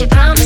She promises.